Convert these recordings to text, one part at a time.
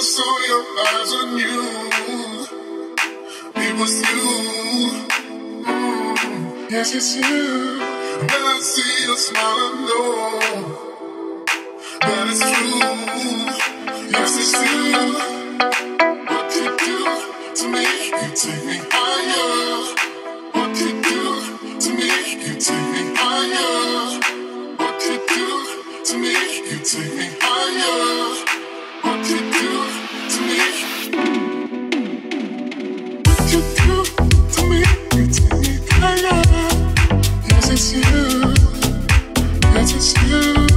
I saw your eyes on you. It was you. Mm, yes, it's you. When I see your smile, I know that it's true. Yes, it's you. What you do to me, you take me higher. What you do to me, you take me higher. What you do to me, you take me higher. you, that it's you.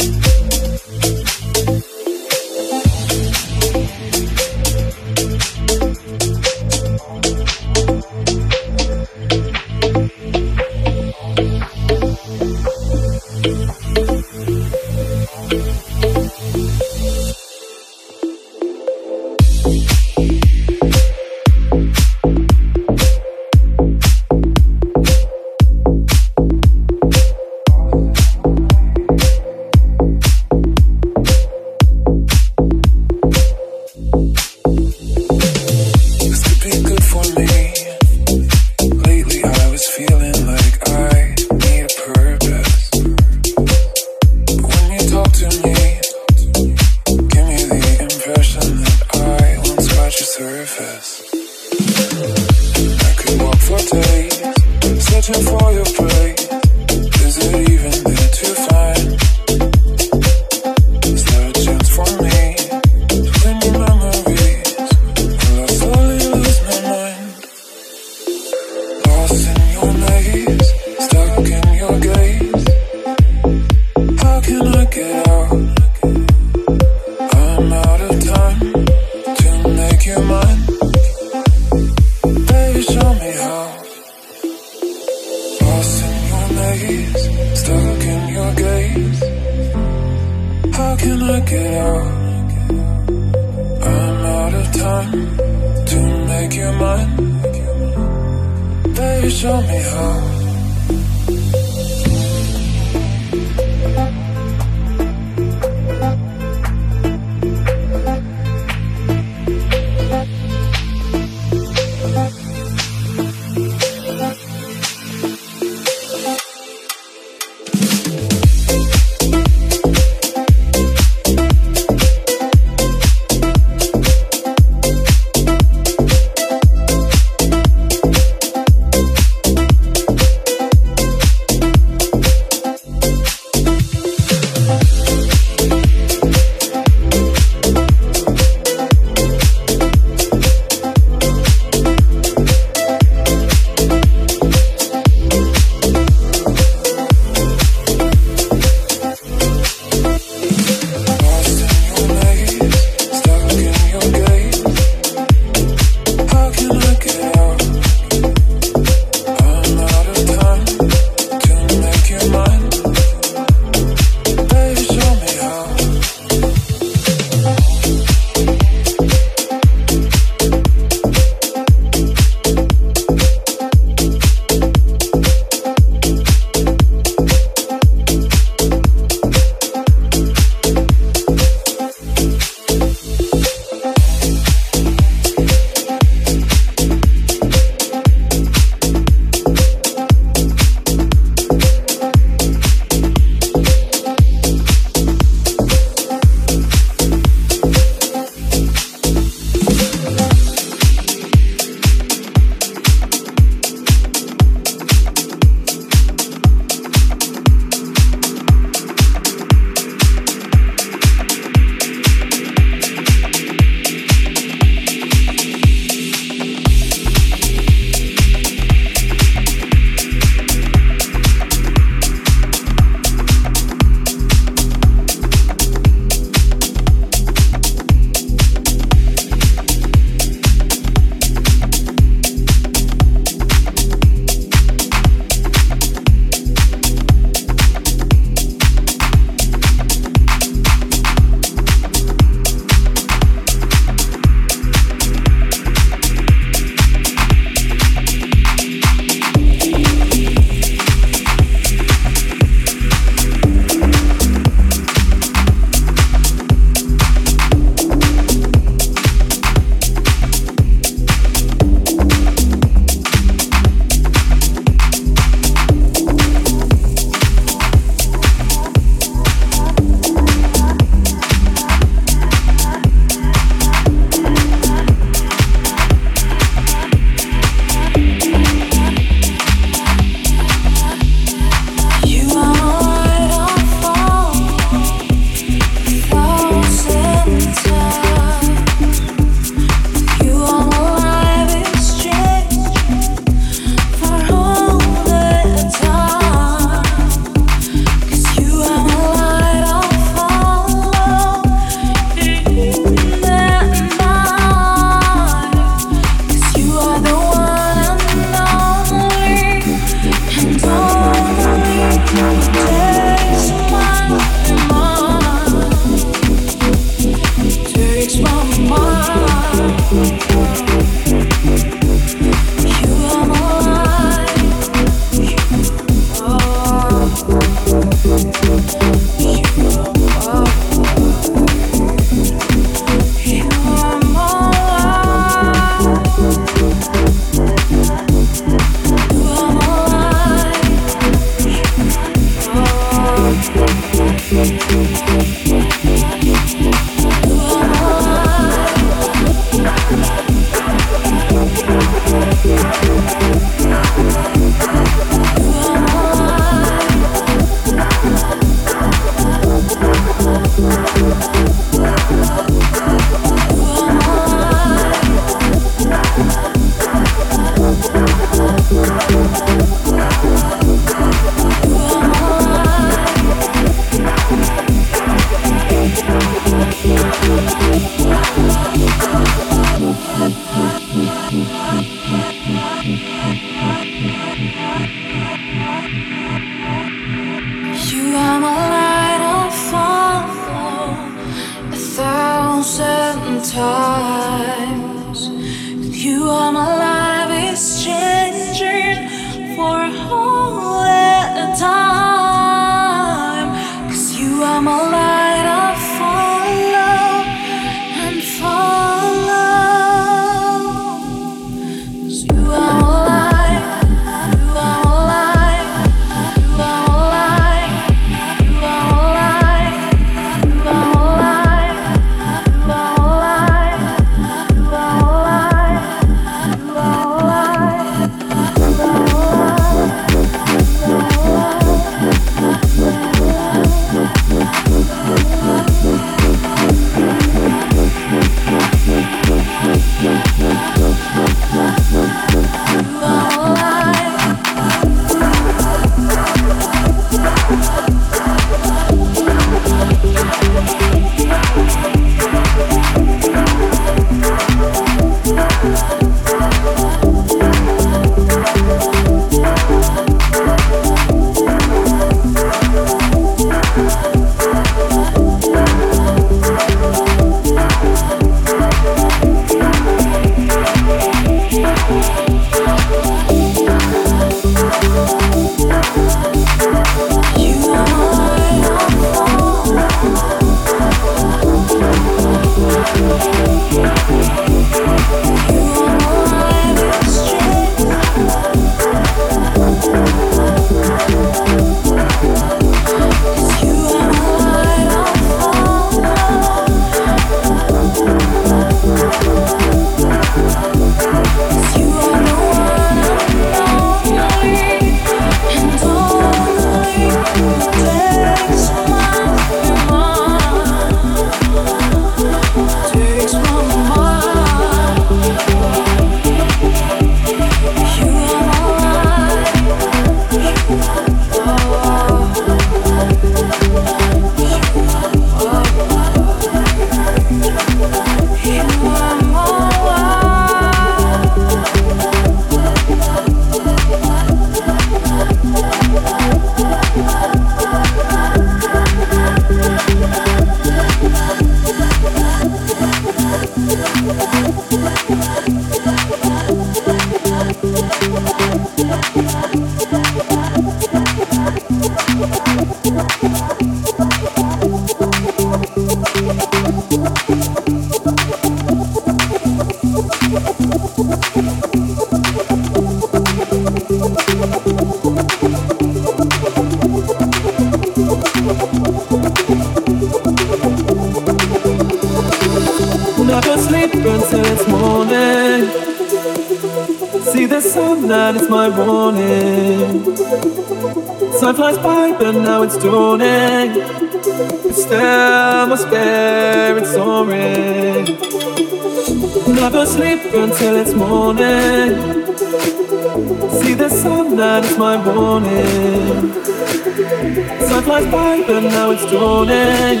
but now it's too and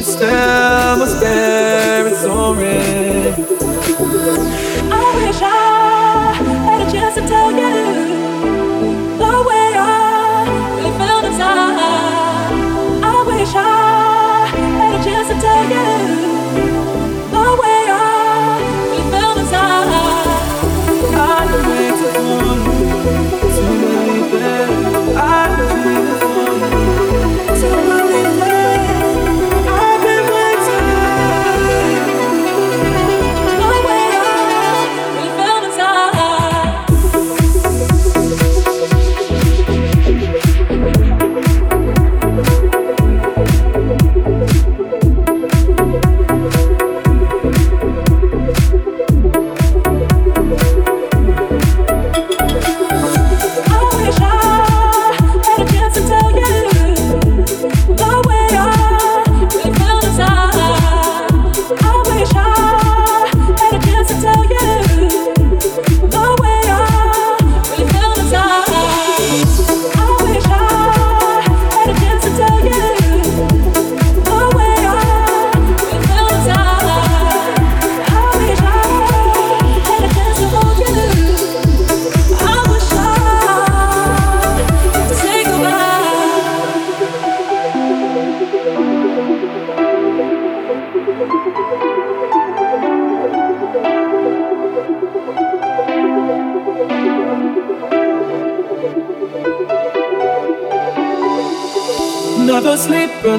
It's still my spirit's soaring.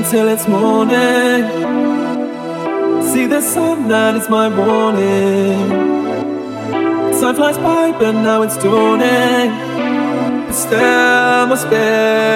till it's morning. See the sun, that is my warning. Time flies by, but now it's dawning. But still, must be.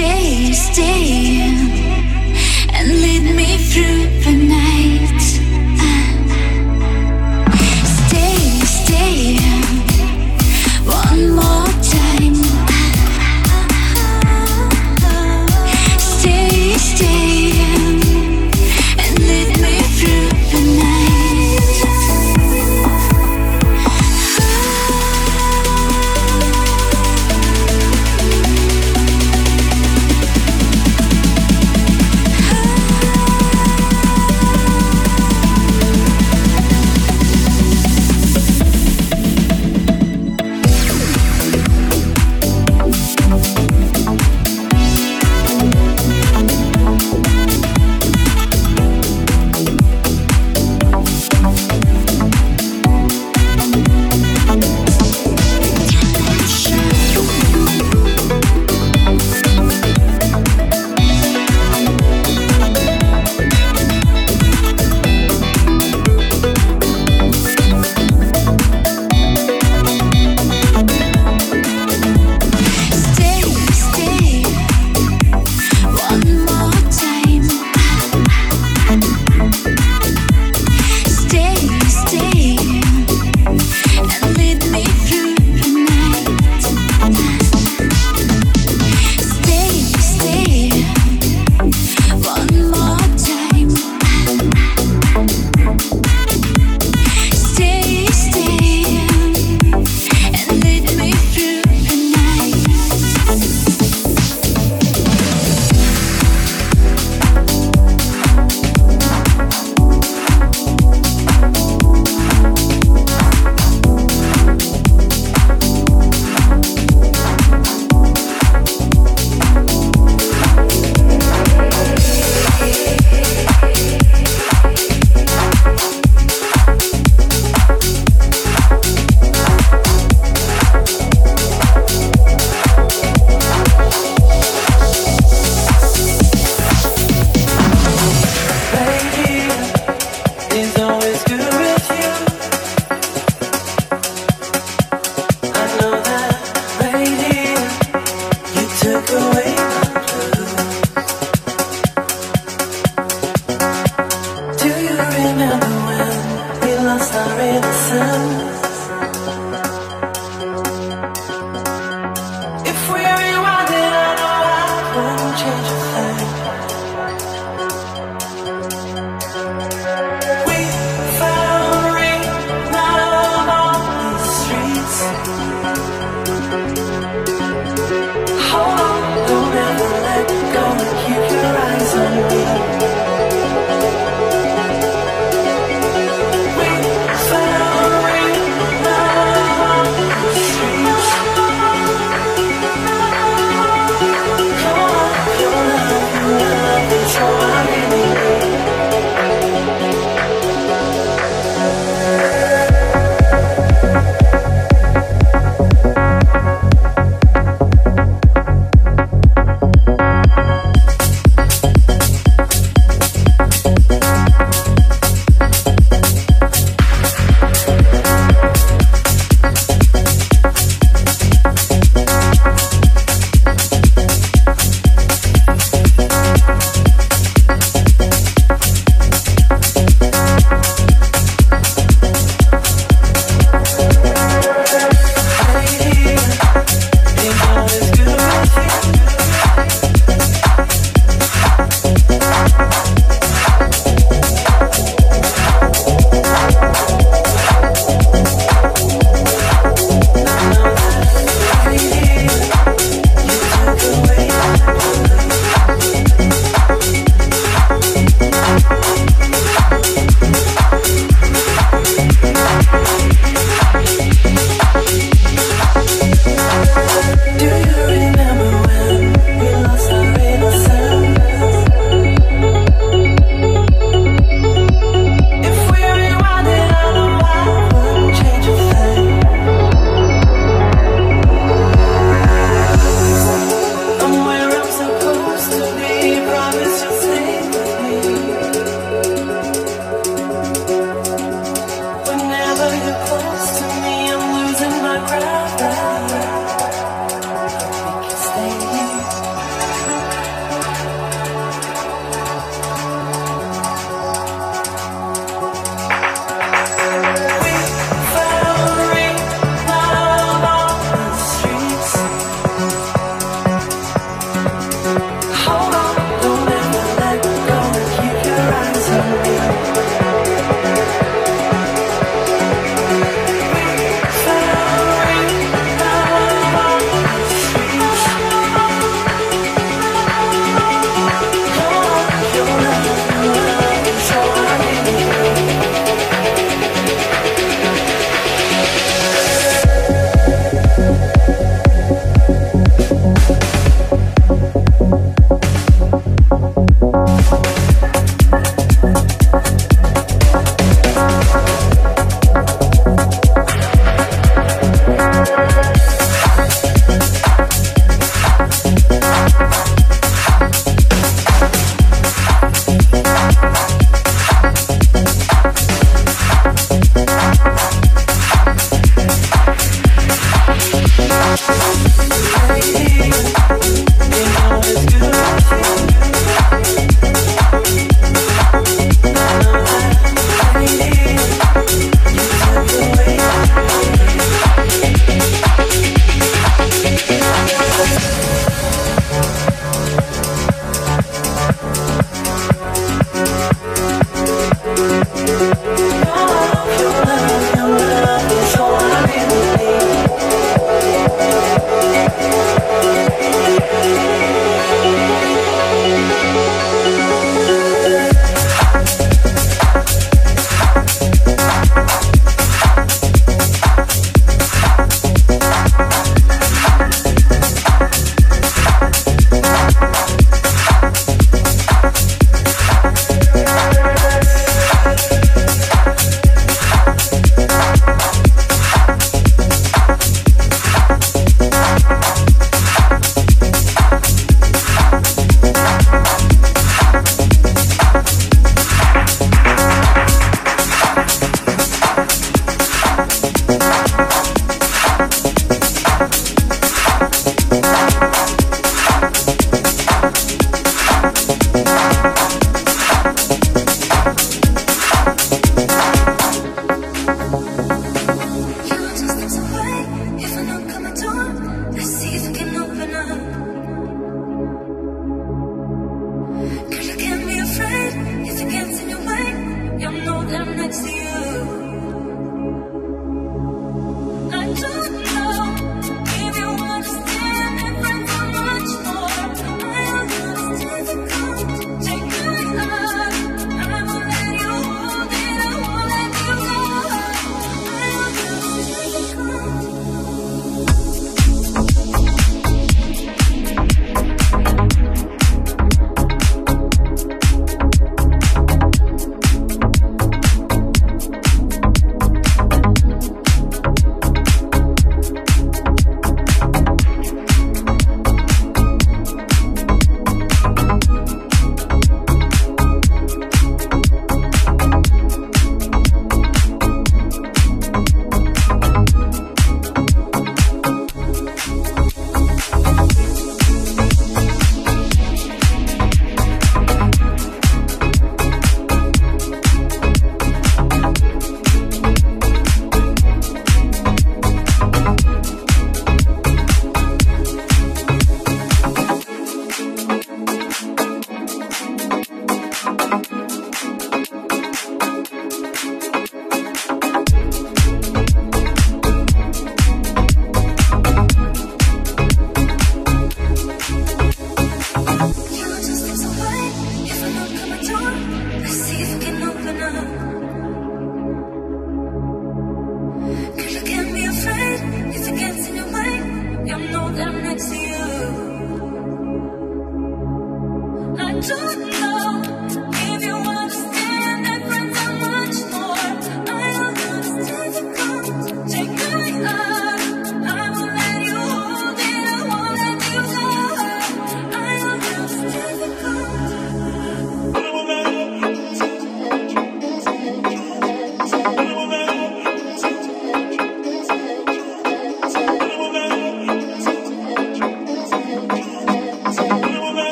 Come on,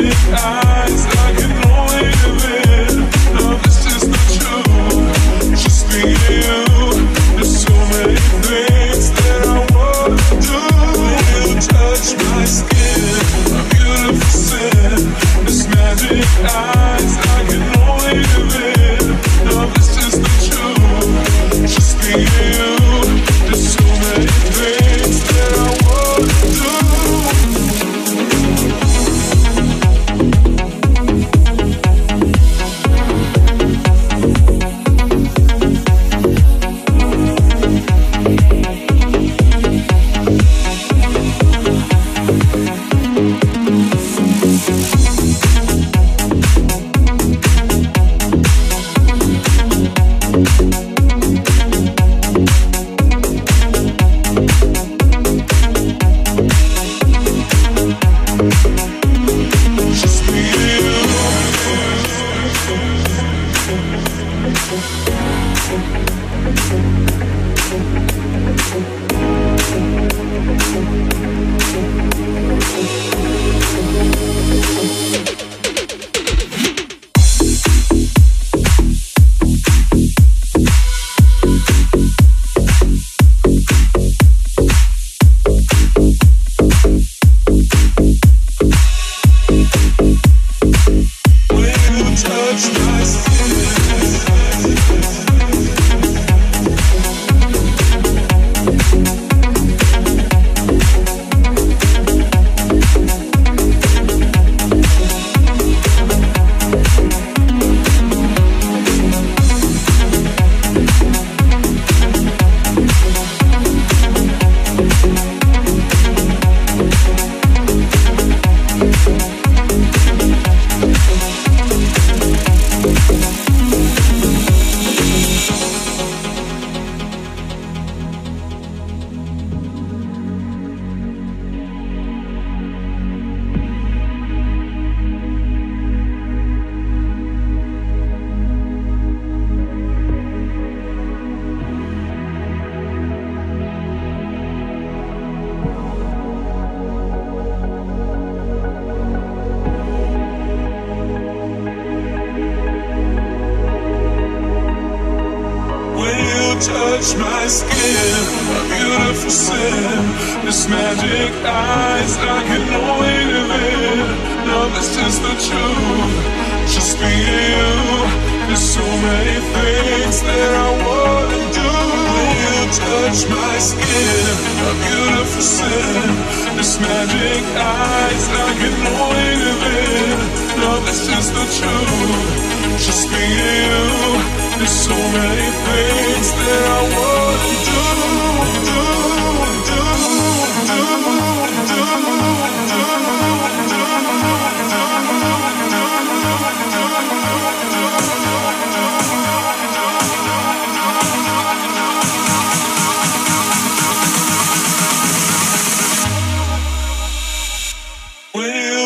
eyes.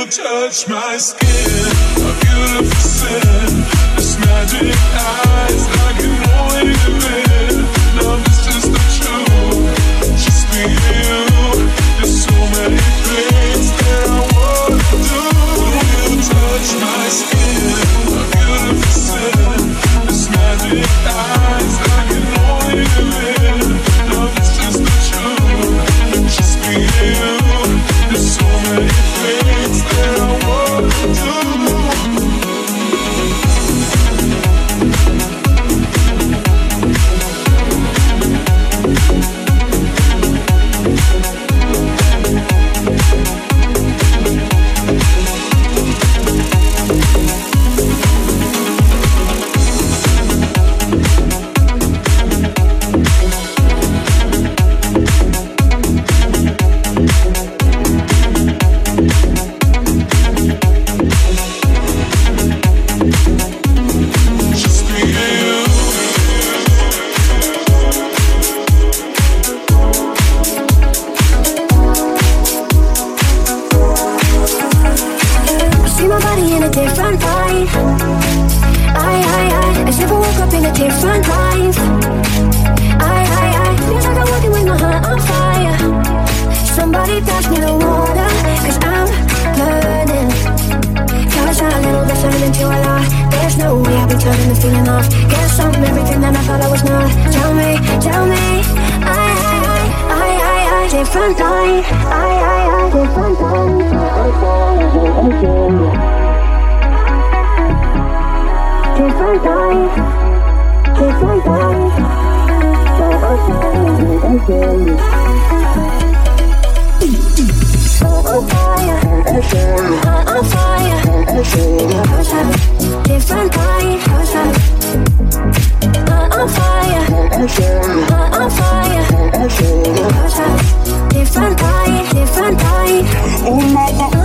touch my skin, a beautiful sin, this magic eyes. fire. On fire. On fire. On fire. Different kind. On fire. On fire. On fire. Different kind. Different kind. Oh my God.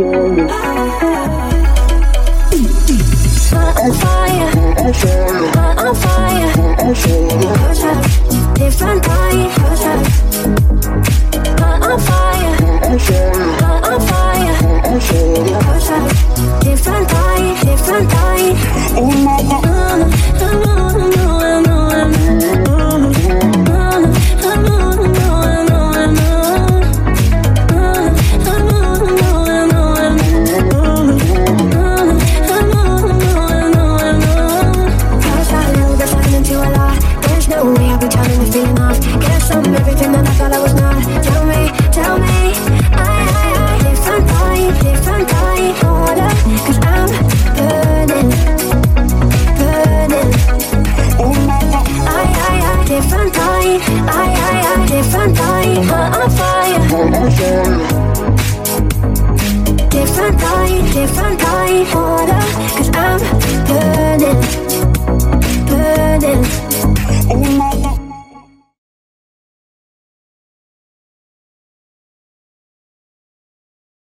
I'm on fire, hot on fire, on fire.